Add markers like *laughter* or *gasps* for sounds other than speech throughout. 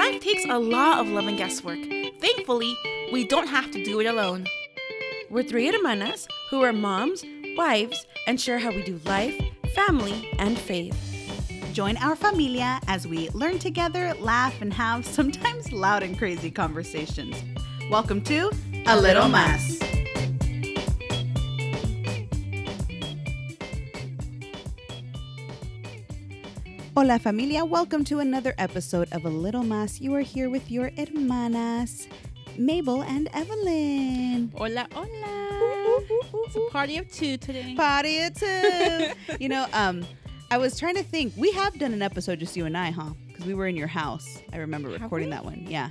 Life takes a lot of love and guesswork. Thankfully, we don't have to do it alone. We're three hermanas who are moms, wives, and share how we do life, family, and faith. Join our familia as we learn together, laugh, and have sometimes loud and crazy conversations. Welcome to A Little Mas. Hola familia, welcome to another episode of A Little Mas. You are here with your hermanas, Mabel and Evelyn. Hola, hola. It's a party of two today. Party of two. you know, um, I was trying to think. We have done an episode just you and I, huh? Because we were in your house. I remember Have recording we? that one. Yeah,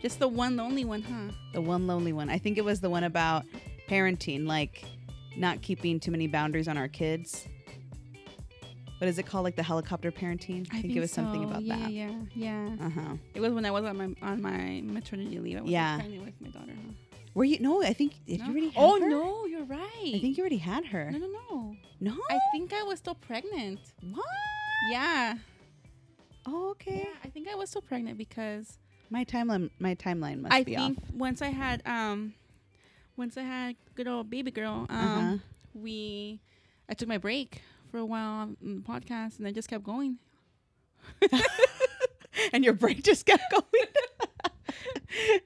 Just the one lonely one, huh? the one lonely one. I think it was the one about parenting, like not keeping too many boundaries on our kids. What is it called? Like the helicopter parenting? I, think, it was something about yeah, that. Yeah, yeah. Uh huh. It was when I was on my on my maternity leave. I was Yeah. pregnant with my daughter. Huh? Were you? No, I think did No? you already? Have oh her? no, you're right. I think you already had her. no, no, no. No. I think I was still pregnant. what? Yeah. Oh, okay. Yeah, I think I was still pregnant because My timeline. My timeline must I be think off. once I had um once I had good old baby girl, um Uh-huh. we I took my break for a while on the podcast and I just kept going. *laughs* and your brain just kept *laughs* going.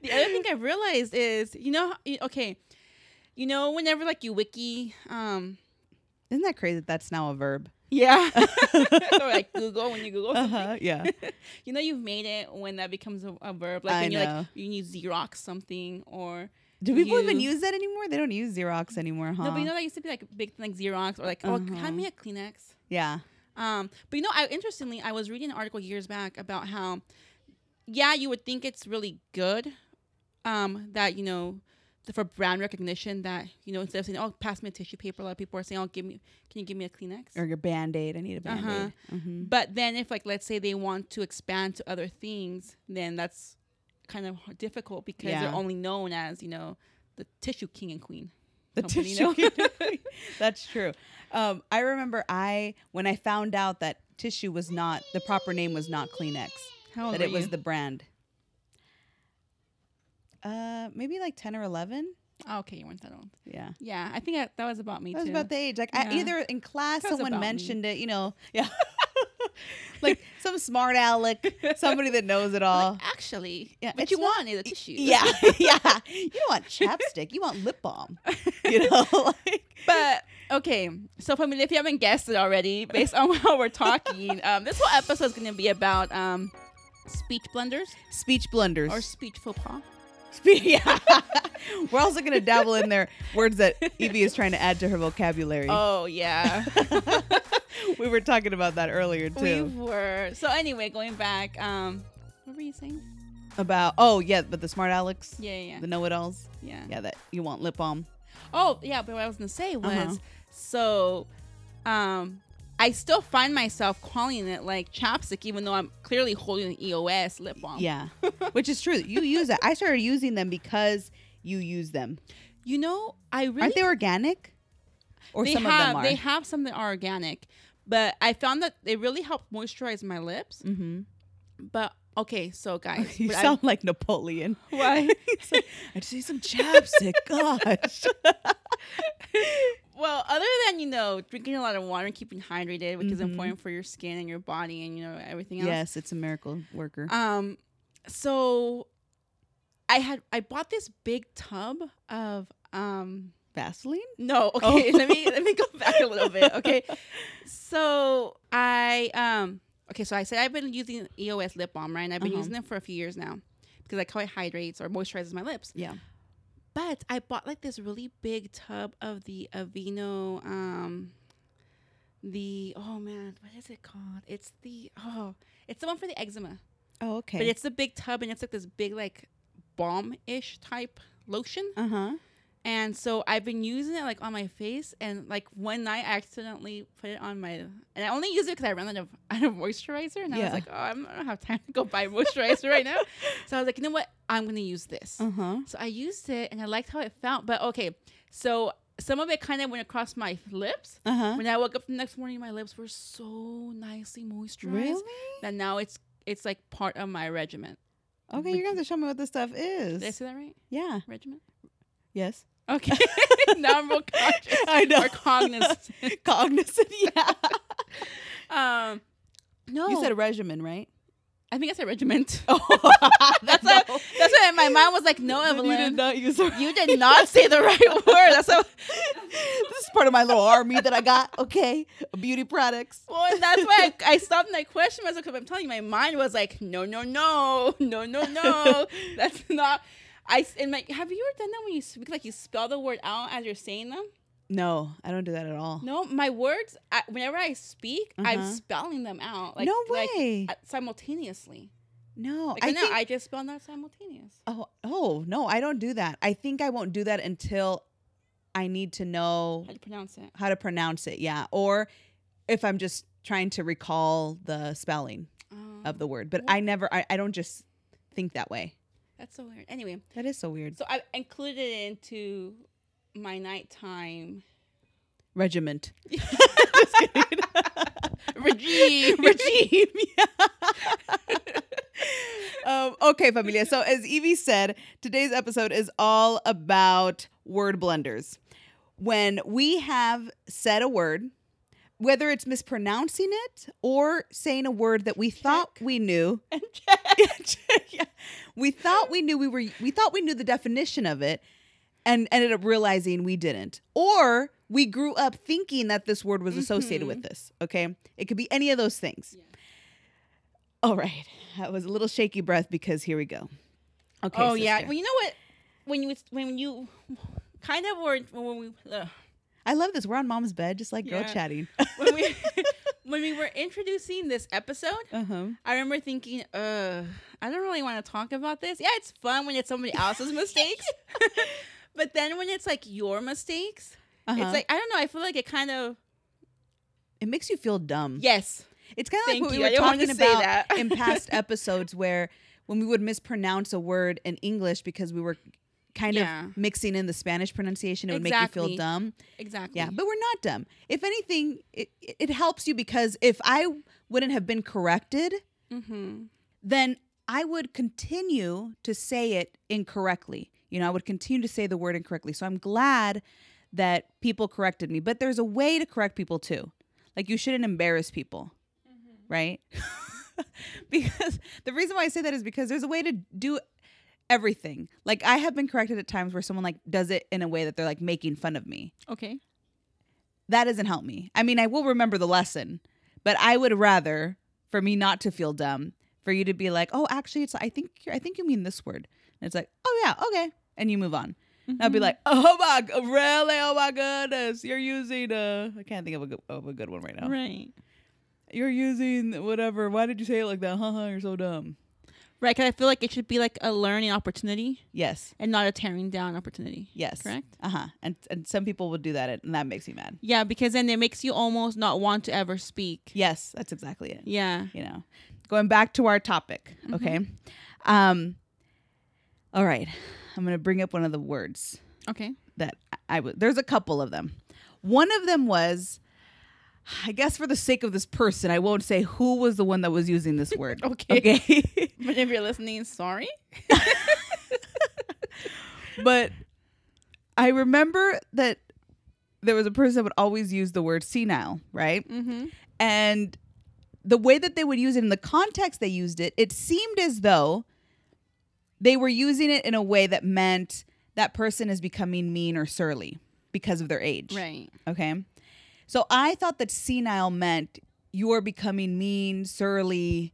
The other thing I've realized is, you know, okay, you know, whenever like you wiki, um, Isn't that crazy? That that's now a verb. yeah, *laughs* or like Google when you Google something, Uh-huh, yeah. you know, you've made it when that becomes a, a verb, like I when you like you need Xerox something or Do people even use that anymore? They don't use Xerox anymore, huh? no, but you know that used to be like big thing, like Xerox or like oh, Uh-huh. hand me a Kleenex. yeah. Um, but you know, I interestingly, I was reading an article years back about how, yeah, you would think it's really good, um, that you know, th- for brand recognition, that you know, instead of saying, "Oh, pass me a tissue paper," a lot of people are saying, "Oh, give me, can you give me a Kleenex?" Or your band aid. I need a Uh-huh. band aid. hmm But then, if like, let's say they want to expand to other things, then that's kind of difficult because Yeah. they're only known as you know, the tissue king and queen. The company, tissue. you know? *laughs* That's true. Um, I remember I when I found out that tissue was not the proper name was not Kleenex. How old that it was you? the brand. Uh, maybe like ten or eleven. Oh, okay, you weren't that old. Yeah. Yeah, I think that, that was about me That was about the age. Like I, either in class someone about me. mentioned it, you know. *laughs* Yeah. *laughs* *laughs* like some smart aleck, somebody that knows it all. Like, actually, Yeah, what you not- want is a tissue. yeah, *laughs* yeah. You don't want chapstick. You want lip balm. You know, *laughs* like but okay. So, familia, if you haven't guessed it already, based on how we're talking, um, this whole episode is going to be about um, speech blunders speech blunders. or speech faux pas. *laughs* Yeah. We're also gonna dabble in there words that Evie is trying to add to her vocabulary. Oh yeah, *laughs* we were talking about that earlier too. we were. So anyway, going back, um, what were you saying? About oh yeah, but the smart Alex, Yeah, yeah, the know-it-alls. yeah. Yeah, that you want lip balm. Oh yeah, but what I was gonna say was Uh-huh. so, um, I still find myself calling it like chapstick, even though I'm clearly holding an EOS lip balm. Yeah, *laughs* which is true. You use it. I started using them because you use them. You know, I really Aren't they organic? Or they some have of them are. they have some that are organic, but I found that they really help moisturize my lips. mm-hmm. But okay, so guys, *laughs* You but I- sound like Napoleon. why? *laughs* Like, I just need some chapstick. Gosh. Well, other than you know drinking a lot of water and keeping hydrated, which is Mhm. important for your skin and your body and you know everything else. yes, it's a miracle worker. Um, so I had I bought this big tub of um Vaseline. no okay Oh. *laughs* let me let me go back a little bit okay *laughs* so I um okay so I said I've been using EOS lip balm right and I've been Uh-huh. using it for a few years now because like how it hydrates or moisturizes my lips Yeah. But I bought like this really big tub of the Aveeno um the oh man what is it called it's the oh it's the one for the eczema Oh, okay. but it's the big tub and it's like this big like balm ish type lotion. uh huh. And so I've been using it like on my face and like one night I accidentally put it on my and I only use it because I ran out of, *laughs* out of moisturizer and I was like, oh, I'm, I don't have time to go buy moisturizer right now. *laughs* So I was like, you know what? I'm gonna use this. Uh huh. So I used it and I liked how it felt. But okay, so some of it kind of went across my lips. Uh huh. When I woke up the next morning, my lips were so nicely moisturized Really? that now it's it's like part of my regimen. Okay, you're gonna have to show me what this stuff is. Did I say that right? yeah. Regiment. Yes. Okay. *laughs* now I'm real conscious. *laughs* I know. Or cognizant. *laughs* Cognizant. Yeah. um, no, You said regimen, right? I think I said regiment. Oh, That's what. That's what my mind was like. No, Evelyn, You did not use the You did not say the right word. That's what. this is part of my little army that I got. Okay, beauty products. Well, and that's why I, I stopped and I questioned myself because I'm telling you, my mind was like, no, no, no, no, no, no. That's not. I and my. Have you ever done that when you speak like you spell the word out as you're saying them? No, I don't do that at all. No, my words. I, whenever I speak, I'm Uh-huh. spelling them out. Like, no way. uh, simultaneously. no, Like, I think. I just spell out simultaneous. oh, oh no, I don't do that. I think I won't do that until I need to know How you pronounce it? how to pronounce it. Yeah, or if I'm just trying to recall the spelling Um, of the word. But I never. I, I don't just think that way. That's so weird. Anyway, That is so weird. so I included it into my nighttime Regiment. *laughs* *laughs* regime. *laughs* regime. Yeah. um, okay, familia. So as Evie said, today's episode is all about word blunders. When we have said a word, whether it's mispronouncing it or saying a word that we thought we knew, *laughs* *laughs* Yeah. we thought we knew we were we thought we knew the definition of it and ended up realizing we didn't. Or we grew up thinking that this word was associated with mm-hmm. this. Okay. It could be any of those things. All right. That was a little shaky breath because here we go. Okay. oh yeah. Well, you know what? When you when you kind of were when we ugh, I love this. We're on mom's bed, just like girl chatting. when we *laughs* *laughs* when we were introducing this episode, uh-huh. I remember thinking, uh, I don't really want to talk about this. Yeah, it's fun when it's somebody else's *laughs* mistakes. but then when it's like your mistakes, Uh-huh. it's like I don't know, I feel like it kind of it makes you feel dumb. yes. It's kind of like what we you. were I didn't want talking about in past episodes where when we would mispronounce a word in English because we were kind Yeah. of mixing in the Spanish pronunciation, it would make you feel dumb. Exactly. Yeah, but we're not dumb. If anything, it, it helps you because if I wouldn't have been corrected, mm-hmm. then I would continue to say it incorrectly. You know, I would continue to say the word incorrectly. So I'm glad that people corrected me. But there's a way to correct people too. Like you shouldn't embarrass people, right? *laughs* because the reason why I say that is because there's a way to do everything. Like I have been corrected at times where someone like does it in a way that they're like making fun of me. Okay. That doesn't help me. I mean, I will remember the lesson, but I would rather for me not to feel dumb, for you to be like, "Oh, actually, it's I think I think you mean this word," and it's like, "Oh yeah, okay," and you move on. And I'll be like, "Oh my, really? Oh my goodness, you're using uh, I can't think of a good, of a good one right now. Right. You're using whatever. Why did you say it like that? Haha, you're so dumb. Right. Because I feel like it should be like a learning opportunity Yes, and not a tearing down opportunity. yes, Correct. Uh huh. And and some people will do that, and that makes me mad. Yeah, because then it makes you almost not want to ever speak. Yes, that's exactly it. Yeah. you know going back to our topic okay um all right i'm gonna bring up one of the words Okay. that i would there's a couple of them one of them was i guess for the sake of this person i won't say who was the one that was using this word *laughs* Okay. okay *laughs* But if you're listening, sorry. *laughs* but i remember that there was a person that would always use the word senile right Mm-hmm. and the way that they would use it in the context they used it it seemed as though they were using it in a way that meant that person is becoming mean or surly because of their age Right. okay so i thought that senile meant you're becoming mean surly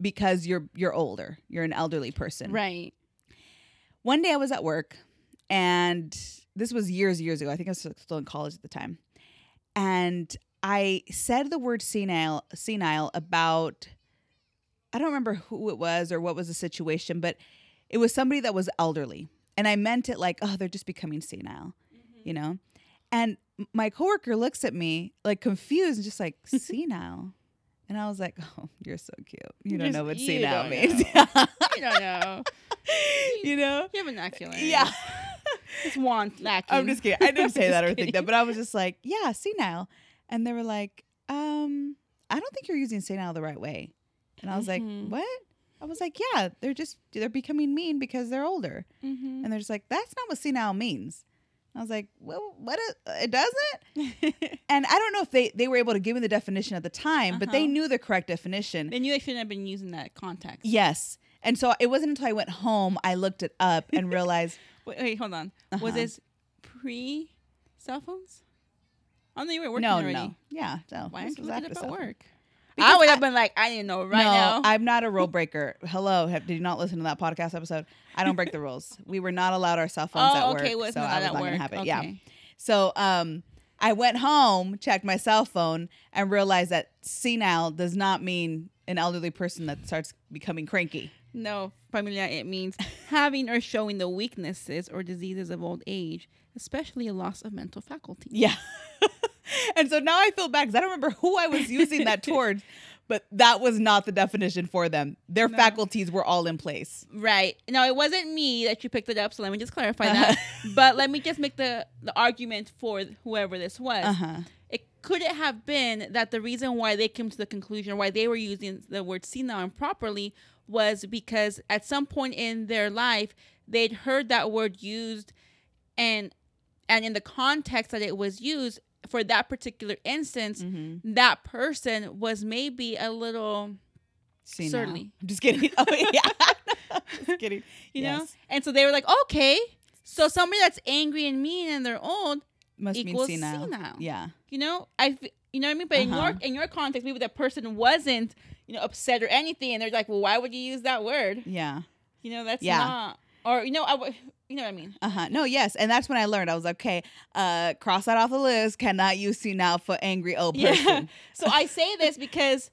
because you're you're older you're an elderly person Right. one day I was at work, and this was years, years ago. I think I was still in college at the time, and I said the word senile, senile about. I don't remember who it was or what was the situation, but it was somebody that was elderly, and I meant it like, oh, they're just becoming senile, mm-hmm. you know. And my coworker looks at me like confused, and just like *laughs* senile. And I was like, *laughs* "Oh, you're so cute. You don't Just- know what senile means, *laughs* You don't know. you know? You have vernacular. Yeah. It's want lacking. I'm just kidding. I didn't say that or think that, but I was just like, yeah, senile. And they were like, um, I don't think you're using senile the right way. And I was Mhm. like, what? I was like, yeah, they're just they're becoming mean because they're older, Mm-hmm. and they're just like, that's not what senile means. I was like, well, what? It, it doesn't. *laughs* And I don't know if they they were able to give me the definition at the time, but they Uh-huh. knew the correct definition. They knew they shouldn't have been using that context. Yes. And so it wasn't until I went home I looked it up and *laughs* realized Wait, wait hold on. Was Uh-huh. this pre cell phones? Oh no, you were working no, already. no, yeah, no. Why didn't you was look it up at work? I would have been like, I didn't know right no, now. *laughs* I'm not a rule breaker. Hello, have, did you not listen to that podcast episode? I don't break the rules. We were not allowed our cell phones at oh, work, okay. Was so not I was at not gonna have it. Okay. Yeah. So um, I went home, checked my cell phone, and realized that senile does not mean an elderly person that starts becoming cranky. No, familia. It means *laughs* having or showing the weaknesses or diseases of old age, especially a loss of mental faculty. Yeah. *laughs* and so now I feel bad because I don't remember who I was using that *laughs* towards, but that was not the definition for them. Their No. faculties were all in place. Right. Now it wasn't me that you picked it up. So let me just clarify Uh-huh. *laughs* that. but let me just make the the argument for whoever this was. Uh huh. it could it have been that the reason why they came to the conclusion why they were using the word senile improperly was because at some point in their life they'd heard that word used and and in the context that it was used for that particular instance Mm-hmm. that person was maybe a little Certainly. I'm *laughs* just kidding. Oh, yeah. *laughs* just kidding. you know and so they were like okay so somebody that's angry and mean and they're old Must mean equals senile. senile. Yeah. you know I you know what i mean but in Uh-huh. your in your context maybe that person wasn't you know upset or anything and they're like well why would you use that word Yeah. you know that's Yeah. not or you know i w- you know what i mean Uh huh. No, yes. And that's when I learned. I was like, okay, uh, cross that off the list. Cannot use senile for angry old person. *laughs* so i say this because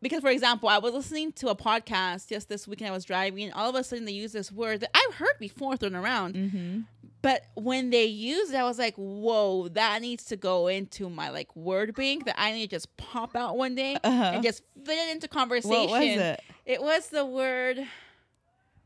because for example i was listening to a podcast just this weekend i was driving and all of a sudden they use this word that i've heard before thrown around Mm-hmm. but when they used it i was like whoa that needs to go into my like word bank that i need to just pop out one day Uh-huh. and just fit it into conversation What was it? It was the word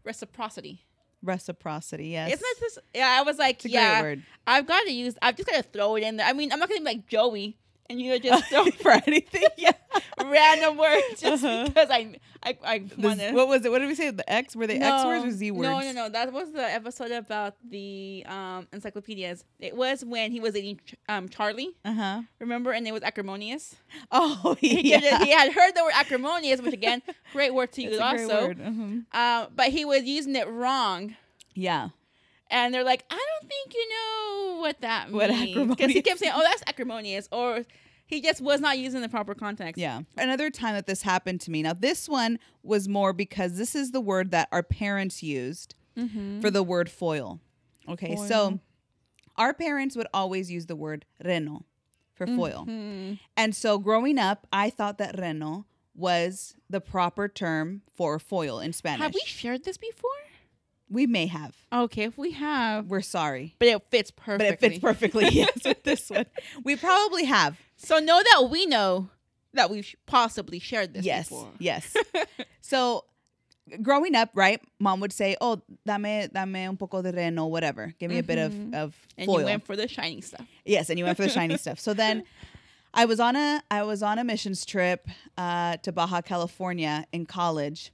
reciprocity. Reciprocity. Yes. Isn't that just? Yeah, I was like, It's a yeah. I've got to use. I've just got to throw it in there. I mean, I'm not gonna be like Joey and you're just *laughs* throw for anything. Yeah. *laughs* random words *laughs* just Uh-huh. because I I I This- want to. what was it? What did we say? The X? Were they X words or Z words? No, no, no. That was the episode about the um encyclopedias. It was when he was dating Ch- um Charlie. Uh huh. Remember, and it was acrimonious. *laughs* Oh *laughs* He, yeah. could- he had heard the word acrimonious, which again, great word to use That's a great also. Mhm. Uh, but he was using it wrong. Yeah. And they're like, I don't think you know what that What means. Because he kept saying, oh, that's acrimonious. Or he just was not using the proper context. Yeah. Another time that this happened to me. Now, this one was more because this is the word that our parents used Mm-hmm. for the word foil. Okay. So our parents would always use the word reno for foil. Mhm. And so growing up, I thought that reno was the proper term for foil in Spanish. Have we shared this before? We may have. Okay, if we have. We're sorry. But it fits perfectly. But it fits perfectly, *laughs* yes, with this one. We probably have. So know that we know that we've sh- possibly shared this yes. before. Yes. *laughs* so growing up, right, mom would say, Oh, dame, dame un poco de reno, whatever. Give me a bit of, Mhm. of And foil. you went for the shiny stuff. Yes, and you went for the shiny *laughs* stuff. So then I was on a I was on a missions trip uh, to Baja California in college.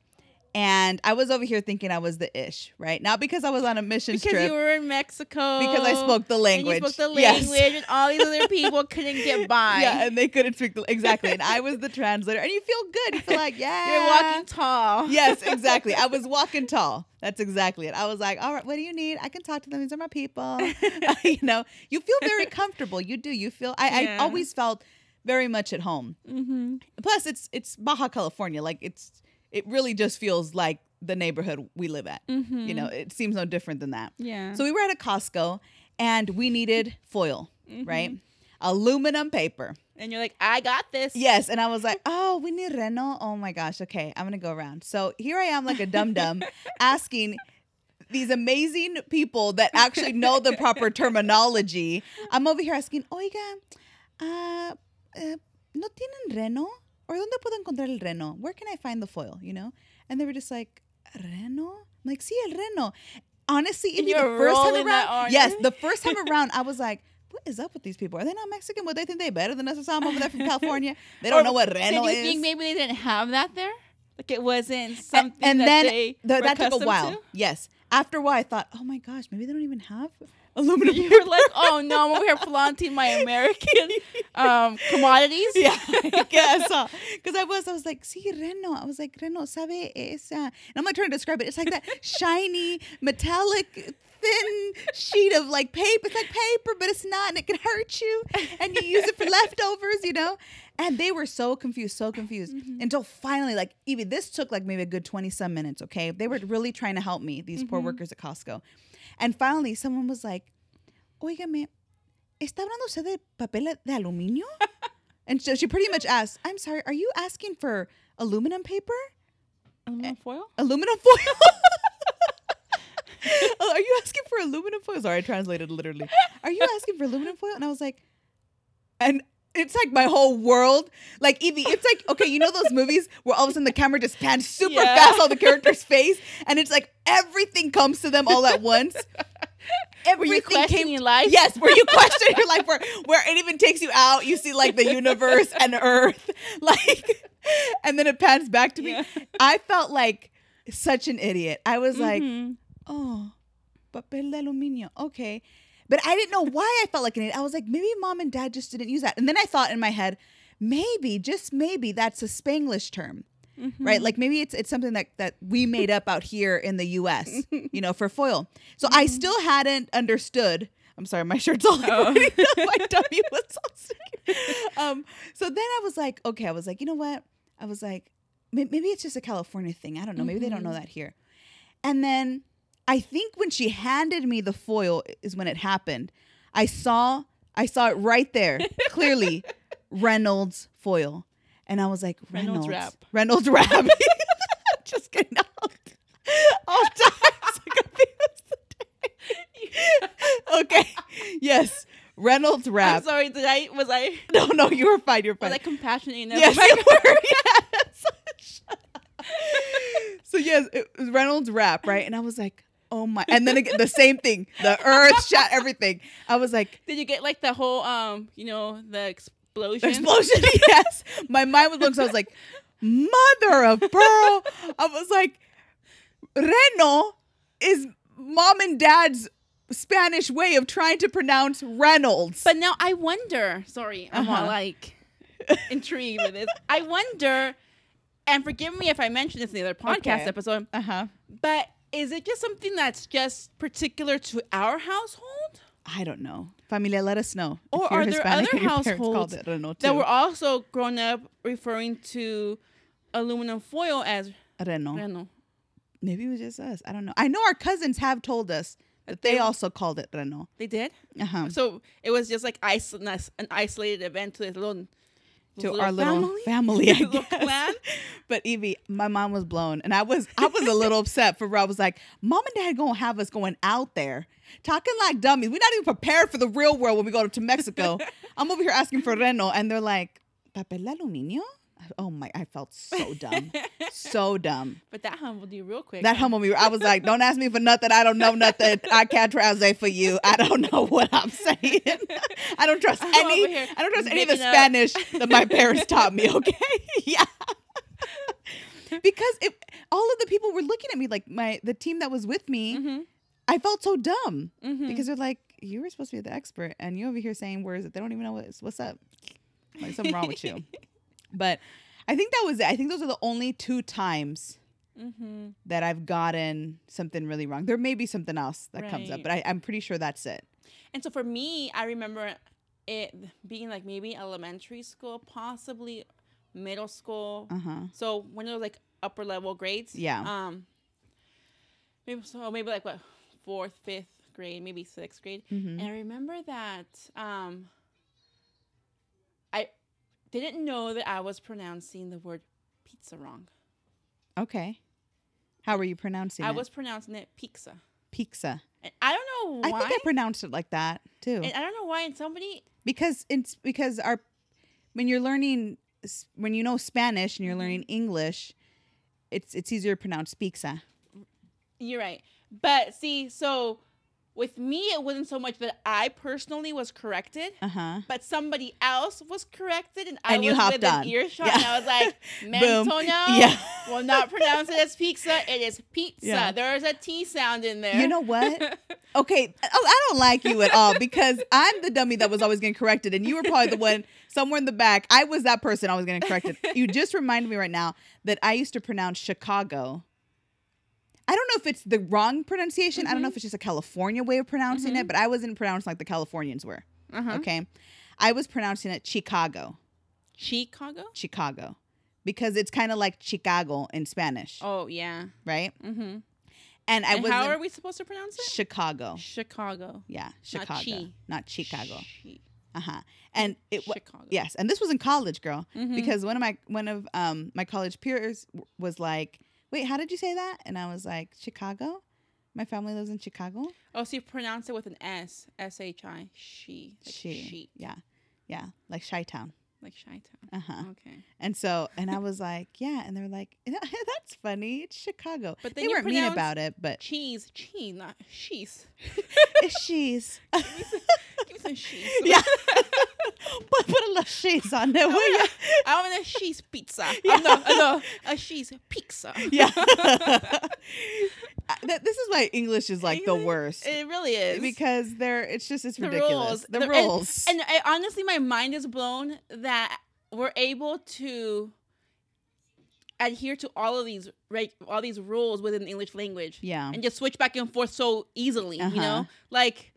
And I was over here thinking I was the ish, right? Not because I was on a missions Because trip, you were in Mexico. because I spoke the And language. you spoke the Yes. language, and all these other people couldn't get *laughs* by. Yeah, and they couldn't speak the exactly. And I was the translator. And you feel good. You feel like, yeah. *laughs* You're walking tall. yes, exactly. I *laughs* was walking tall. That's exactly it. I was like, all right, what do you need? I can talk to them. These are my people. you know, you feel very comfortable. You do. You feel. I, Yeah. I always felt very much at home. Mm-hmm. Plus, it's it's Baja California. Like it's it really just feels like the neighborhood we live at. Mm-hmm. You know, it seems no different than that. Yeah. So we were at a Costco and we needed foil, Mm-hmm. right? Aluminum paper. and you're like, I got this. Yes, and I was like, "Oh, we need Reno." Oh my gosh. Okay, I'm gonna go around. So here I am, like a dum dum, *laughs* asking these amazing people that actually know the proper *laughs* terminology. I'm over here asking, "Oiga, ah, eh, no tienen Reno? Or dónde puedo encontrar el Reno? Where can I find the foil? You know?" And they were just like, "Reno?" I'm like, "Sí, el Reno." Honestly, And even the first time around, yes, the first time *laughs* around, I was like. What is up with these people? Are they not Mexican? What they think they better than us? I saw them over there from *laughs* California. They don't know what Reno you is. think maybe they didn't have that there? Like it wasn't something and that then they th- were that took a while. to? Yes. After a while, I thought, oh my gosh, maybe they don't even have aluminum *laughs* You were like, oh no, I'm over here flaunting my American *laughs* um, commodities. Yeah, *laughs* I guess. Because I was, I was like, see, Reno. I was like, Reno, sabe esa? And I'm like trying to describe it. It's like that shiny, metallic, thin sheet of like paper. It's like paper, but it's not, and it can hurt you. And you use it for leftovers, you know? And they were so confused, so confused until finally, like, Evie, this took like maybe a good 20 some minutes, okay? They were really trying to help me, these poor workers at Costco. And finally, someone was like, Óigame, ¿está hablando usted de papel de aluminio? *laughs* And so she pretty much asked, I'm sorry, are you asking for aluminum paper? Aluminum foil. Aluminum foil? *laughs* Oh, are you asking for aluminum foil? Sorry, I translated literally. Are you asking for aluminum foil? And I was like, and it's like my whole world. Like Evie, it's like okay, you know those movies where all of a sudden the camera just pans super Yeah. fast on the character's face, and it's like everything comes to them all at once. *laughs* Were you Everything questioning life? Yes, where you *laughs* question your life, where where it even takes you out. You see like the universe and Earth, *laughs* like, and then it pans back to me. Yeah. I felt like such an idiot. I was like, Mhm. oh, papel de aluminio. Okay. But I didn't know why I felt like an idiot. I was like, maybe mom and dad just didn't use that. And then I thought in my head, maybe, just maybe that's a Spanglish term. Right? Mm-hmm. Like maybe it's it's something that that we made up out here in the US, *laughs* you know, for foil. So I mm-hmm. still hadn't understood. I'm sorry, my shirt's all already- *laughs* oh. *laughs* my tummy was all sticky. Um, so then I was like, okay, I was like, you know what? I was like, maybe it's just a California thing. I don't know. Maybe they don't know mm-hmm. that here. And then I think when she handed me the foil is when it happened. I saw I saw it right there, clearly, *laughs* Reynolds foil. And I was like, Reynolds. Reynolds wrap. Reynolds *laughs* wrap. Just kidding. *laughs* All, all times. okay. Yes. Reynolds rap. I'm sorry. Did I was I No, no, you were fine. You're was fine. I compassionate enough? Yes, you were. Yes. so yes, it was Reynolds rap, right? And I was like, oh my! And then again, the same thing. The earth shot everything. I was like, Did you get like the whole um, you know, the explosion? explosion. *laughs* yes, my mind was blown. So I was like, mother of pearl. I was like, Reno is mom and dad's Spanish way of trying to pronounce Reynolds. But now I wonder. Sorry, I'm Uh-huh. all like intrigued with this. I wonder, and forgive me if I mentioned this in the other podcast Okay. episode, uh huh. but is it just something that's just particular to our household? I don't know. Familia, let us know. Or are there Hispanic other your parents households. That were also grown up referring to aluminum foil as I don't know. Reno. Maybe it was just us. I don't know. I know our cousins have told us that they they- also called it Reno. They did? Uh huh. So it was just like isol- an isolated event to this little To this our little family? *laughs* family, I Little guess. clan? *laughs* But Evie, my mom was blown, and I was I was a little *laughs* upset for. I was like, "Mom and Dad gonna have us going out there talking like dummies. We're not even prepared for the real world when we go to Mexico. I'm over here asking for Reno, and they're like, "Papel aluminio." Oh my! I felt so dumb, so dumb. *laughs* But that humbled you real quick. That humbled me. I was like, don't ask me for nothing. I don't know nothing. I can't translate for you. I don't know what I'm saying. *laughs* I don't trust I'm any. I don't trust any of the up. Spanish that my parents taught me. *laughs* Okay, yeah. because it, all of the people were looking at me like my the team that was with me. Mhm. I felt so dumb Mhm. because they're like, you were supposed to be the expert, and you over here saying words that they don't even know what's what's up. Like something wrong with you. But I think that was it. I think those are the only two times Mm-hmm. that I've gotten something really wrong. There may be something else that comes up, but I, I'm pretty sure that's it. And so for me, I remember it being like maybe elementary school, possibly middle school. Uh huh. So when it was like upper level grades. Yeah. Um. Maybe so maybe like what fourth, fifth grade, maybe sixth grade. Mhm. And I remember that um. Didn't know that I was pronouncing the word pizza wrong. Okay. How were you pronouncing it? I it? was pronouncing it pizza. pizza. And I don't know why. I think I pronounced it like that too, and I don't know why. And somebody because it's because our when you're learning when you know Spanish and you're Mhm. learning English, it's it's easier to pronounce pizza. You're right. But see, so with me, it wasn't so much that I personally was corrected, Uh huh. but somebody else was corrected, and I And was within on. earshot, Yeah. and I was like. *laughs* "Mentono, Yeah. will not pronounce it as pizza. It is pizza. Yeah. There is a T sound in there. You know what? *laughs* Okay, oh, I don't like you at all because I'm the dummy that was always getting corrected, and you were probably the one somewhere in the back. I was that person I was getting corrected. You just reminded me right now that I used to pronounce Chicago. I don't know if it's the wrong pronunciation. I don't know if it's just a California way of pronouncing it, but I wasn't pronouncing like the Californians were. uh-huh. Okay, I was pronouncing it Chicago, Chicago. Chicago, because it's kind of like Chicago in Spanish, Oh yeah. right? Mm-hmm. And I was how are we supposed to pronounce it? Chicago. Chicago. Yeah, Not Chicago, chi. not Chicago. Chi- Uh huh. And it was Chicago. yes, and this was in college, girl, Mhm. because one of my one of um my college peers w- was like, "Wait, how did you say that?" And I was like, "Chicago." My family lives in Chicago. Oh, so you pronounce it with an S. S H I. She. Like she, she. yeah, yeah, like Chi Town. Like Chi Town. Uh huh. Okay. And so, and I was like, "Yeah," and they're like, *laughs* "That's funny. It's Chicago." But they weren't mean about it, but Cheese. Cheese, not she's. *laughs* it's cheese. Give me some cheese. yeah, put, put a *laughs* little cheese on there, will you? *laughs* I want a cheese pizza. *laughs* Yeah. no, uh, no, a cheese pizza. Yeah. Uh, this is why English is like the worst. It really is. because they're it's just it's the ridiculous. rules. The, and- rules. And, I, honestly, my mind is blown that we're able to adhere to all of these all these rules within the English language. Yeah. And just switch back and forth so easily. You Uh-huh. know, like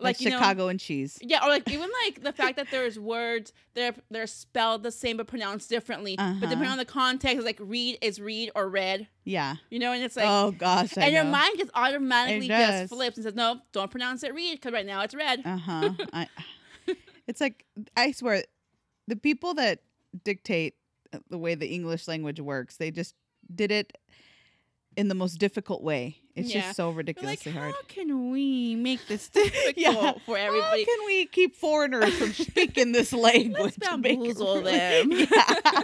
like, like, you know, Chicago and cheese. Yeah, or like even like the fact that there's words they're they're spelled the same but pronounced differently. But Uh-huh. depending on the context, like read is read or read. Yeah. You know, and it's like oh gosh. I and your know. mind just automatically just flips and says, No, don't pronounce it read because right now it's red. Uh huh. *laughs* I, it's like I swear, the people that dictate the way the English language works, they just did it in the most difficult way. It's Yeah. just so You're like, ridiculously hard. how can we make this *laughs* difficult Yeah. for everybody? How can we keep foreigners from *laughs* speaking this language? Let's and make it bamboozle *laughs* them. Yeah.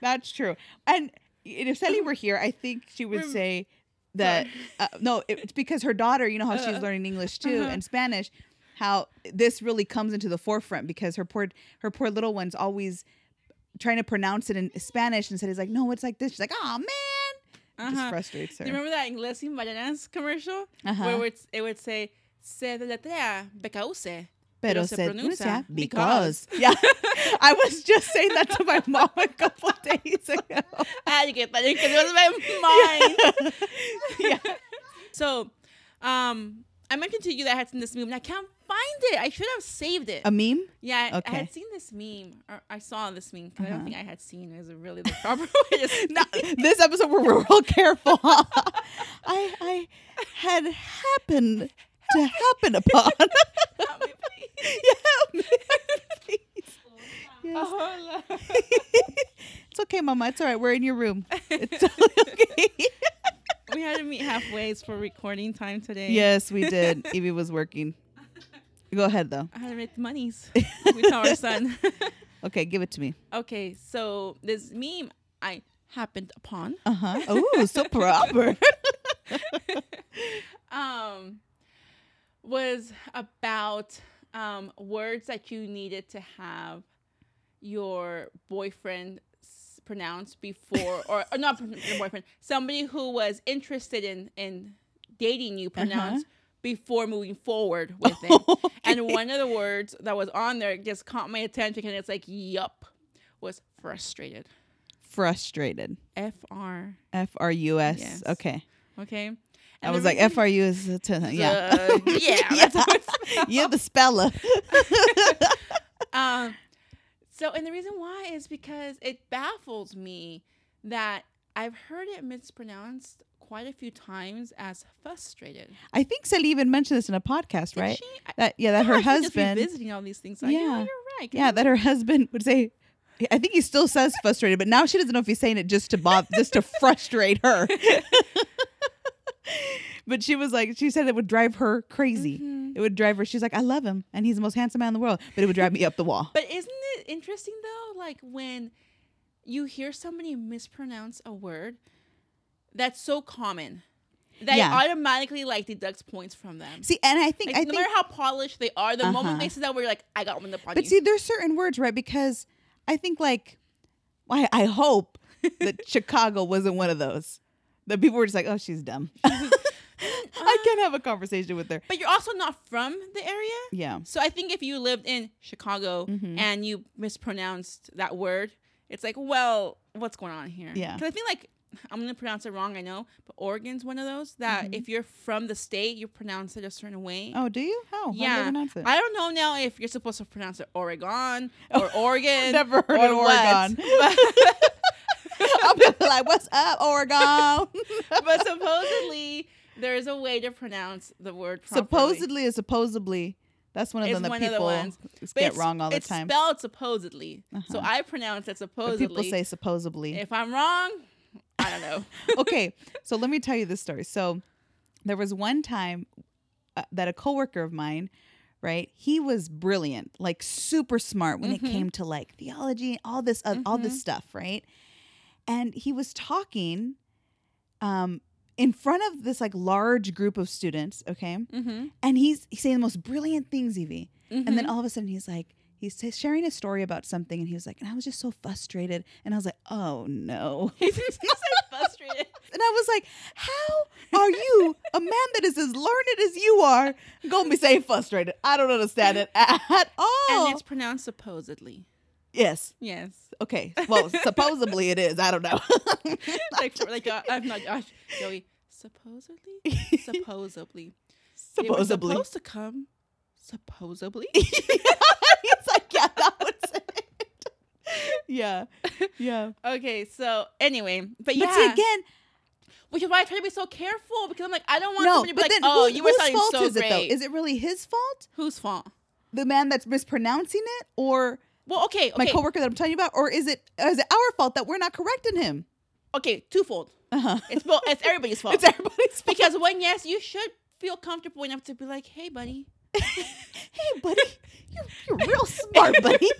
That's true. And if Sally were here, I think she would Rem- say that uh, no, it's because her daughter. You know how she's Uh, learning English too uh-huh. and Spanish. How this really comes into the forefront because her poor her poor little one's always trying to pronounce it in Spanish and said he's like, no, it's like this. She's like, oh man, it just frustrates her. Do you remember that Inglés sin Barreras commercial? Uh-huh. Where it would, it would say, se deletrea because. Pero pero se se pronuncia pronuncia because. Yeah, *laughs* I was just saying that to my *laughs* mom a couple days ago. I had to get that in because it was my mind. *laughs* yeah. So, um, I mentioned to you that I had seen this movie, and I can't find it. I should have saved it. A meme? yeah, I, I had seen this meme. Or I saw this meme 'cause I Uh-huh. don't think I had seen it. Is really the *laughs* proper way *laughs* No, this episode we're real *laughs* careful. I I had happened to happen upon. Help me, please. yeah, please. Yes. Oh, Hola. It's okay, Mama. It's all right. We're in your room. It's totally okay. we had to meet halfway for recording time today. yes, we did. Evie was working. Go ahead though. I had to make the monies. we saw our *laughs* son. *laughs* Okay, give it to me. okay, so this meme I happened upon. *laughs* Uh huh. Oh, so proper. um, was about um, words that you needed to have your boyfriend s- pronounce before, or, or not your boyfriend, somebody who was interested in in dating you pronounce before moving forward *laughs* with it. And one of the words that was on there just caught my attention, and it's like, "Yup," was frustrated. Frustrated. F R. F R U S. Yes. Okay. Okay. I was like F R U is to, yeah. Uh, *laughs* yeah, that's how it's *laughs* spelled. You're the speller. Um, so, and the reason why is because it baffles me that I've heard it mispronounced quite a few times as frustrated. I think Sally even mentioned this in a podcast, Did right? she? That yeah, that her should just husband. visiting all these things. Like, yeah, Yeah. you're right. Yeah, that her husband would say. I think he still says frustrated, but now she doesn't know if he's saying it just to Bob, just to frustrate her. *laughs* but she was like, she said it would drive her crazy. Mhm. It would drive her. She's like, I love him, and he's the most handsome man in the world, but it would drive me up the wall. But isn't it interesting though? Like when you hear somebody mispronounce a word that's so common that Yeah. automatically like deducts points from them. See, and I think Like, I no think, matter how polished they are, the moment Uh-huh. they say that, we're like, I got one The on but see, there's certain words, right? Because I think like, I, I hope that *laughs* Chicago wasn't one of those. That people were just like, oh, she's dumb. *laughs* I can't have a conversation with her. But you're also not from the area. Yeah. So I think if you lived in Chicago Mhm. and you mispronounced that word, it's like, well, what's going on here? Yeah. Because I feel like I'm gonna pronounce it wrong. I know, but Oregon's one of those that Mhm. if you're from the state, you pronounce it a certain way. Oh, do you? How? How do you Yeah. pronounce it? I don't know now if you're supposed to pronounce it Oregon *laughs* or Oregon. Never heard or of. Oregon. *laughs* *laughs* I'm like, what's up, Oregon? but supposedly there's a way to pronounce the word properly. supposedly is supposedly. That's one of them that one of the people ones. get it's- wrong all the it's time. spelled supposedly. So Uh-huh. I pronounce it supposedly. But people say supposedly. if I'm wrong, I don't know. *laughs* okay, *laughs* so let me tell you this story. So there was one time uh, that a coworker of mine, right? He was brilliant, like super smart when Mhm. it came to like theology and all this uh, all Mhm. this stuff, right? And he was talking um in front of this like large group of students, okay? mm-hmm. And he's he's saying the most brilliant things, Evie. And then Mm-hmm. all of a sudden he's like, he's sharing a story about something, and he was like, and I was just so frustrated. And I was like, oh no. *laughs* he's so frustrated. *laughs* And I was like, how are you, a man that is as learned as you are, going to be saying frustrated? I don't understand it at all. And it's pronounced supposedly. yes. Yes. Okay. Well, supposedly it is. I don't know. *laughs* like, for, like uh, I'm not Josh. Joey. Supposedly. *laughs* Supposedly. They supposedly. supposed to come. Supposedly. it's like, yeah, that was it. yeah. Yeah. *laughs* okay. So anyway, but yeah. But see, again, which is why I try to be so careful because I'm like I don't want no, somebody to be but like, then oh, who- you were whose sounding fault so is it, though? Is it really his fault? Whose fault? The man that's mispronouncing it? Or Well, okay, my coworker that I'm telling you about? Or is it is it our fault that we're not correcting him? Okay, twofold. Uh-huh. It's both. It's everybody's *laughs* fault. It's everybody's fault. because when yes, you should feel comfortable enough to be like, hey, buddy, *laughs* hey, buddy, you're, you're real smart, *laughs* buddy.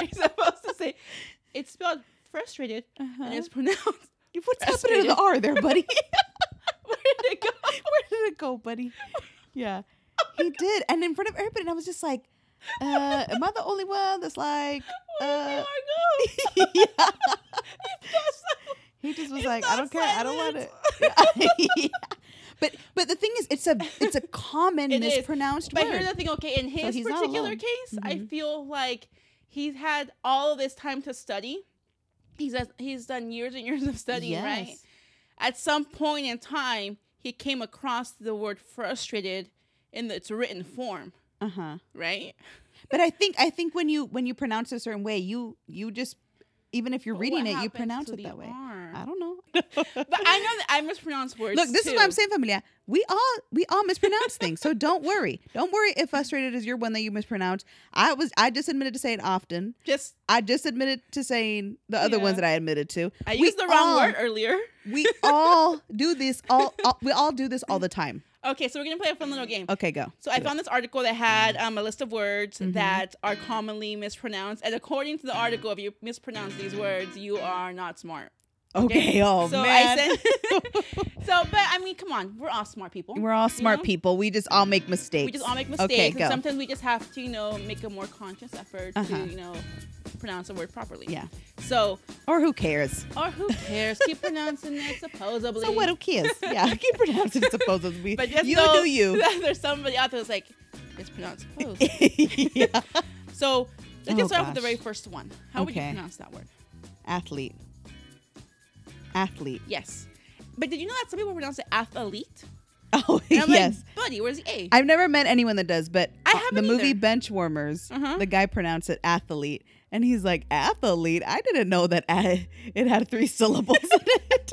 you're supposed to say it's spelled frustrated and it's pronounced. What's happening to the R there, buddy? Where did it go? Where did it go, buddy? Yeah, he did, and in front of everybody, and I was just like, uh, "Am I the only one that's like?" Where Uh, did yeah. R go? It's not He just was It's like, "I don't care. I don't want it." *laughs* Yeah. But but the thing is, it's a it's a common *laughs* It is. mispronounced But word. here's the thing, okay, in his not particular case, I Mhm. feel like he's had all of this time to study. He's has, he's done years and years of studying, right? At some point in time, he came across the word frustrated in its written form, Uh huh. right? But I think I think when you when you pronounce it a certain way, you you just even if you're But reading it, you pronounce it that way. R? I don't know. *laughs* But I know that I mispronounce words. Look, this is what. I'm saying, familia. We all we all mispronounce things, so don't worry. Don't worry if frustrated is your one that you mispronounce. I was I just admitted to saying often. Just I just admitted to saying the other Yeah. ones that I admitted to. I We used the wrong all- word earlier. We all *laughs* do this all, all we all do this all the time. Okay, so we're gonna play a fun little game. Okay, go. So I it. found this article that had um, a list of words Mhm. that are commonly mispronounced, and according to the article, if you mispronounce these words, you are not smart. Okay, oh so man. Sent. *laughs* so, but I mean, come on, we're all smart people. We're all smart know? people. We just all make mistakes. We just all make mistakes, Okay, go. sometimes we just have to, you know, make a more conscious effort Uh-huh. to, you know, pronounce a word properly. Yeah. So, Or who cares? or who cares? Keep pronouncing it supposedly. *laughs* So what? Who cares? Yeah, *laughs* keep pronouncing it supposedly. But just you know do you. there's somebody out there that's like, it's pronounced supposed. yeah. so let's Oh, get started with the very first one. How would you pronounce that word? Athlete. Athlete. Yes. But did you know that some people pronounce it athlete? *laughs* Oh yes. like, buddy, where's the A? I've never met anyone that does, but I uh, the movie. Benchwarmers, Uh-huh. the guy pronounced it athlete, and he's like athlete. I didn't know that a- it had three *laughs* syllables in it.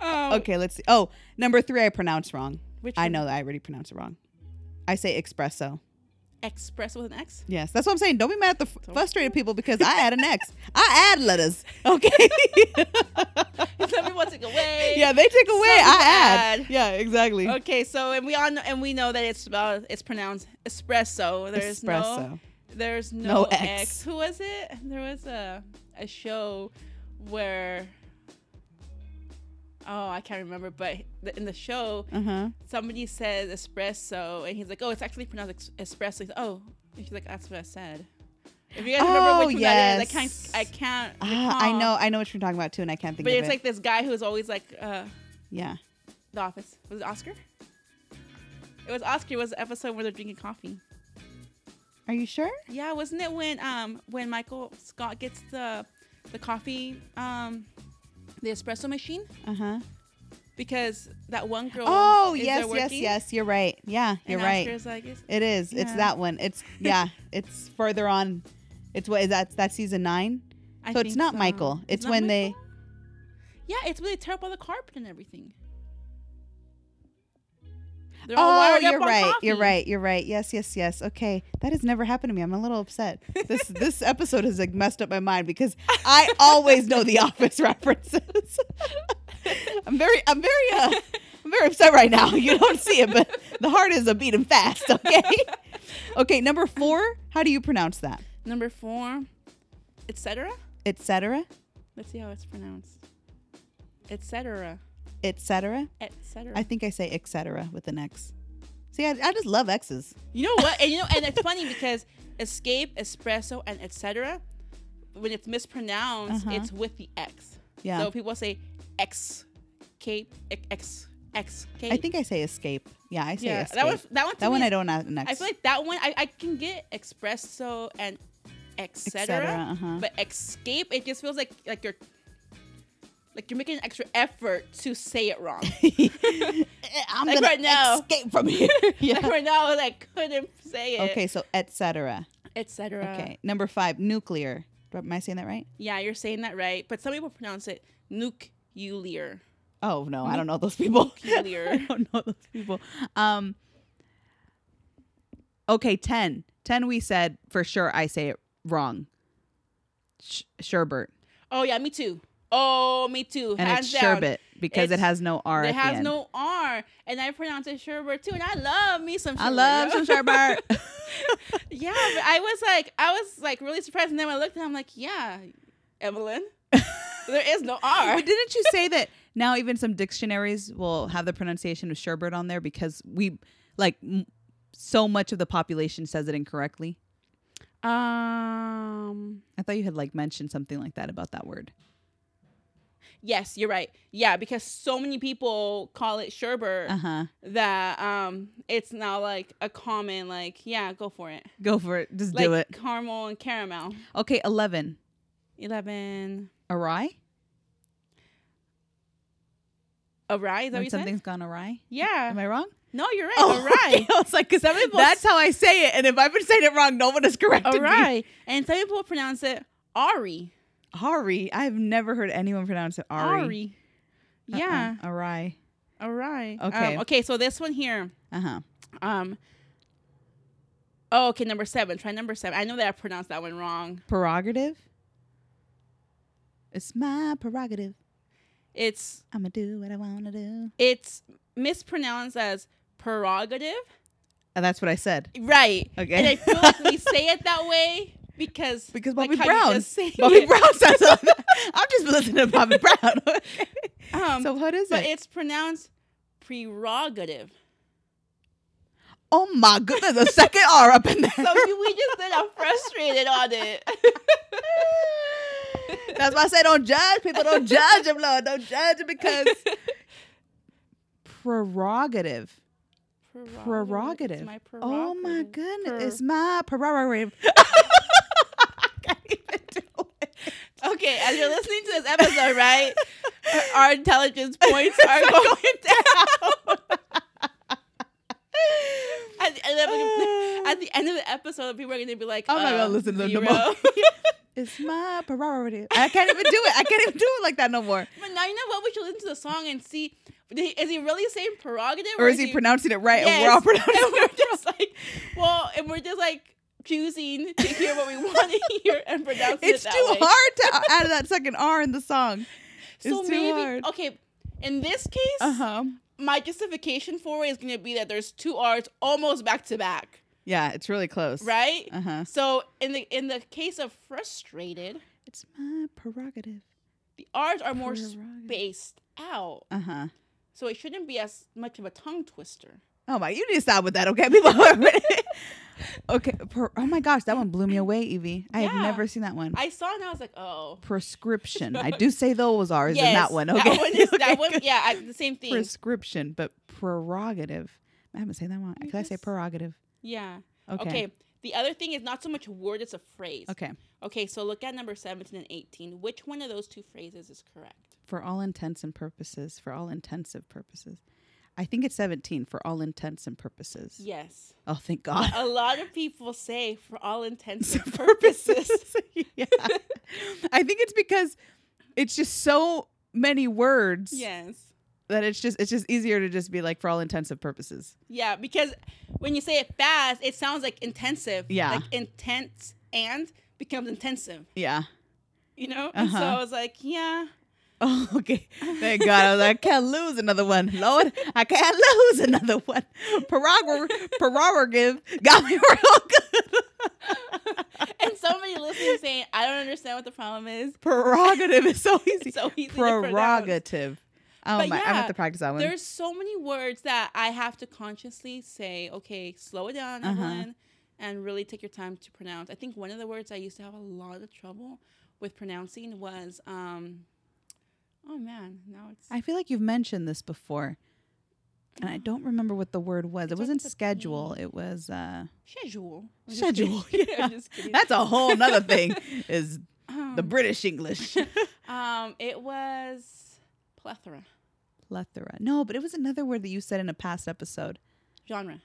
Um, okay, let's see. Oh, number three, I pronounced wrong. Which I one? know that I already pronounced it wrong. I say espresso. Express with an X. Yes, that's what I'm saying. Don't be mad at the f- frustrated people because I add an X. I add letters. *laughs* Okay. *laughs* Some people take away. yeah, they take away. Some I add. add. Yeah, exactly. Okay, so and we all know, and we know that it's spelled it's pronounced espresso. There's no Espresso. there's no, No X. X. Who was it? There was a a show where oh I can't remember, but in the show Uh huh. somebody said espresso, and he's like, oh, it's actually pronounced ex- espresso. He's like, oh, and she's like, that's what I said. If you guys remember Oh, which one that is, I can't. I can't. Ah, I know, I know what you're talking about too, and I can't think of it. But of it's it. like this guy who's always like uh, yeah. The Office. Was it Oscar? It was Oscar. It was the episode where they're drinking coffee. Are you sure? Yeah, wasn't it when um when Michael Scott gets the the coffee um the espresso machine Uh huh. because that one girl. Oh is yes, there yes, working, yes. You're right. Yeah, you're right. Oscar's like, is- It is. It's Yeah. that one. It's *laughs* yeah. it's further on. It's what is that? That's season nine. I so it's think not so. Michael. It's not when they. Yeah, it's when they tear up all the carpet and everything. They're Oh, you're right. You're right. You're right. Yes, yes, yes. Okay, that has never happened to me. I'm a little upset. This *laughs* this episode has like messed up my mind because I always know the Office *laughs* references. *laughs* I'm very, I'm very, uh, I'm very upset right now. You don't see it, but the heart is a beating fast. Okay. Okay, number four. How do you pronounce that? Number four, etc. Etc. Let's see how it's pronounced. Etc. Etc. Etc. I think I say etc. with an X. See, I, I just love X's. You know what? And you know, and it's funny because escape, espresso, and etc. When it's mispronounced, Uh-huh. it's with the X. Yeah. So people say X, cape, X, X, cape. I think I say escape. Yeah, I say yeah, escape. that one. That one. that one me I don't have an X. I feel like that one I, I can get espresso and etc. Etc., uh-huh. But escape, it just feels like like you're like you're making an extra effort to say it wrong. *laughs* *laughs* I'm Like gonna right now. escape from here. *laughs* Like right now, I like, couldn't say it. Okay, so etc. etc. Okay, number five, nuclear. Am I saying that right? Yeah, you're saying that right, but some people pronounce it nuclear. Oh no, I don't know those people. Nuclear. I don't know those people. Um. Okay, ten. Ten. We said for sure. I say it wrong. Sh- sherbet, Oh yeah, me too. Oh, me too. and Hands it's down. sherbet because it has no R. It has no R, and I pronounce it sherbet too, and I love me some. I love some sherbet. *laughs* *laughs* Yeah, but I was like, I was like really surprised, and then when I looked, and I'm like, yeah, Evelyn, *laughs* there is no R. But didn't you say that now even some dictionaries will have the pronunciation of sherbet on there because we like m- so much of the population says it incorrectly? Um. I thought you had like mentioned something like that about that word. Yes, you're right. Yeah, because so many people call it sherbet Uh huh. that um, it's now like a common like, yeah, go for it. Go for it. Just Like do it. caramel and caramel. Okay, eleven. Eleven. Awry. Awry, is that When what you said? something's gone awry. Yeah. Am I wrong? No, you're right. Oh, Awry. okay. *laughs* I was like, because Some people that's how I say it, and if I've been saying it wrong, no one has corrected me. Awry. And some people pronounce it Ari. Ari. I've never heard anyone pronounce it Ari. Ari. Uh-uh. Yeah. Awry. Awry. Okay. Um, okay, so this one here. Uh huh. Um. Oh, okay, number seven. Try number seven. I know that I pronounced that one wrong. Prerogative. It's my prerogative. It's I'ma do what I wanna do. it's mispronounced as prerogative. And that's what I said. Right. Okay. And I feel like we say it that *laughs* way because Because Bobby you Brown. Bobby it. Brown says. *laughs* I'm just listening to Bobby Brown. *laughs* Okay. Um, so what is but it? it's pronounced prerogative. oh my goodness, the second R up in there. So we just said I'm frustrated on it. *laughs* That's why I say don't judge people. Don't judge them, Lord. Don't judge them because prerogative. Prerogative. It's my Oh my goodness, Per- it's my prerogative. I can't even do it. Okay, as you're listening to this episode, right, our- intelligence *laughs* points are going down. at, the end of, at the end of the episode, people are going to be like, I'm not gonna uh, listen to them no more. *laughs* It's my prerogative. I can't even do it. I can't even do it like that no more. But now you know what? We should listen to the song and see. Is he really saying prerogative, Or is he pronouncing it right? And we're all Yes. *laughs* pronouncing And we're just like, well, and we're just like choosing to hear what we want to *laughs* hear and pronounce It's it too way. hard to add that second R in the song. *laughs* So it's too maybe hard. okay. In this case, Uh huh. my justification for it is going to be that there's two R's almost back to back, Yeah, it's really close. right? Uh huh. So in the in the case of frustrated, It's my prerogative. the R's are more spaced out, Uh huh. so it shouldn't be as much of a tongue twister. Oh my, you need to stop with that, okay? *laughs* People are *laughs* Okay. Per, oh my gosh, that one blew me away, Evie. I have never seen that one. I saw it and I was like, oh. Prescription. *laughs* I do say those are in that one. Okay. That one is, Okay, that one, yeah, I, the same thing. Prescription, but prerogative. I haven't said that one. Could I say prerogative? yeah. Okay. Okay. The other thing is not so much a word, it's a phrase. Okay. Okay, so look at number 17 and 18. Which one of those two phrases is correct? For all intents and purposes. For all intensive purposes. I think it's 17 for all intents and purposes. Yes. Oh, thank God. A lot of people say for all intents and *laughs* purposes. *laughs* yeah. I think it's because it's just so many words yes. that it's just it's just easier to just be like for all intensive purposes. Yeah, because when you say it fast, it sounds like intensive. Yeah. Like intense and becomes intensive. Yeah. You know? And so Uh-huh. I was like, yeah. Oh, *laughs* okay. Thank God. I was like, I can't lose another one. Lord, I can't lose another one. Prerogative, prerogative got me *laughs* real good. and somebody listening saying, I don't understand what the problem is. Prerogative is so *laughs* easy. So easy. Prerogative. Oh But my! I have yeah, to practice that one. There's so many words that I have to consciously say, okay, slow it down, Uh-huh. Evelyn, and really take your time to pronounce. I think one of the words I used to have a lot of trouble with pronouncing was, um, oh man, now it's. I feel like you've mentioned this before, and I don't *gasps* remember what the word was. It wasn't schedule. It was uh, Schedule. Schedule. *laughs* Yeah. I'm just kidding. That's a whole nother thing. *laughs* Is the Um, British English *laughs* um, it was plethora plethora? No, but it was another word that you said in a past episode. genre.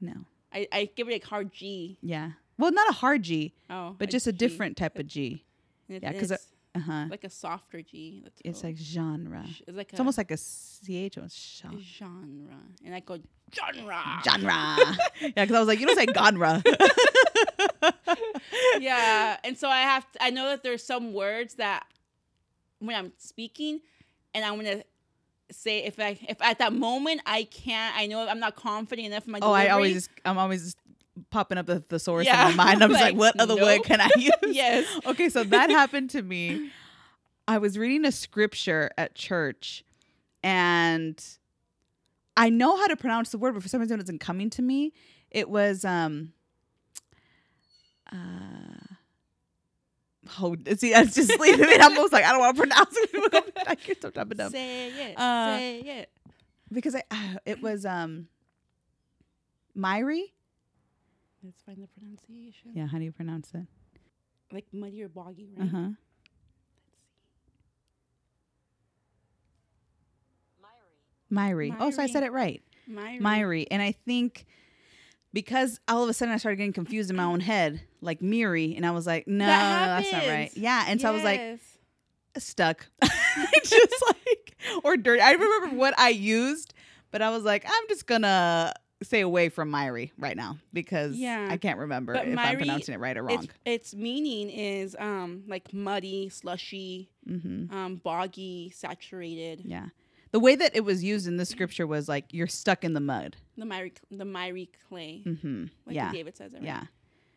No. I, I give it a hard G. Yeah. Well, not a hard G, Oh, but just a different type of G. It- yeah, 'cause it's Uh huh. like a softer G. It's like genre. It's like It's almost like a ch. Or sh- genre, and I go genre. genre. *laughs* yeah, because I was like, you don't say genre. *laughs* yeah, and so I have. To, I know that there's some words that when I'm speaking, and I'm gonna say if I if at that moment I can't. I know I'm not confident enough in my. Oh, I always I'm always popping up the thesaurus Yeah. in my *laughs* mind. I'm just like, Like, what other word can I *laughs* use? yes. *laughs* Okay, so that happened to me. I was reading a scripture at church and I know how to pronounce the word, but for some reason it wasn't coming to me. It was um uh Oh, see, that's just leaving it. I'm almost like I don't want to pronounce it. I some type of dumb. Say it. Uh, say it. Because I, uh, it was um, Myri. Let's find the pronunciation. Yeah, how do you pronounce it? Like muddy or boggy, Uh right? huh. Myri. Oh, so I said it right. Myri. Myri. And I think because all of a sudden I started getting confused in my own head, like Miri, and I was like, no, That that's not right. Yeah. And so I was like, Yes. stuck. *laughs* just like, or dirty. I remember what I used, but I was like, I'm just gonna stay away from Myri right now because Yeah. I can't remember But if I'm pronouncing it right or wrong. its, its meaning is um like muddy, slushy, hmm um boggy, saturated. Yeah. The way that it was used in this scripture was like you're stuck in the mud. The Myri, the Myri clay. hmm Like yeah. David says it. Right? Yeah.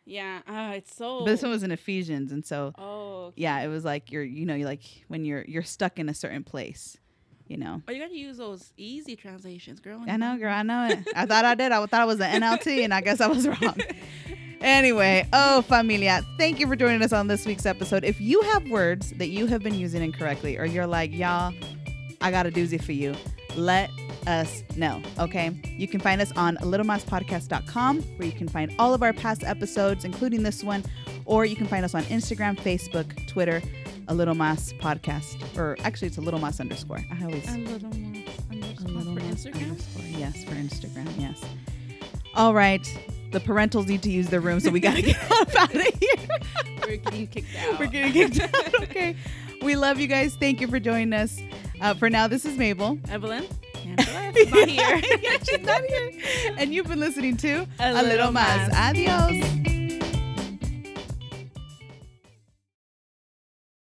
Yeah. Ah, it's so. But this one was in Ephesians, and so Oh. okay. yeah, it was like you're you know you're like when you're you're stuck in a certain place, you know. Oh, you gotta use those easy translations, girl. I know, girl. I know it. I thought I did. I thought I was the NLT, and I guess I was wrong. *laughs* Anyway, oh familia, thank you for joining us on this week's episode. If you have words that you have been using incorrectly, or you're like, y'all, I got a doozy for you, let us know. Okay, you can find us on littlemaspodcast.com, where you can find all of our past episodes, including this one, or you can find us on Instagram, Facebook, Twitter, a little mas podcast, or actually it's a little mas underscore. I always A little a underscore little for mas Instagram. underscore. Yes, for Instagram. Yes. All right. The parentals need to use their room, so we gotta get *laughs* up out of here. We're getting kicked out. We're getting kicked out. Okay. We love you guys. Thank you for joining us. Uh, for now, this is Mabel. Evelyn. Angela. *laughs* Not here. *laughs* yeah, she's not here. And you've been listening to A A Little Little Mas. Mas. Adios.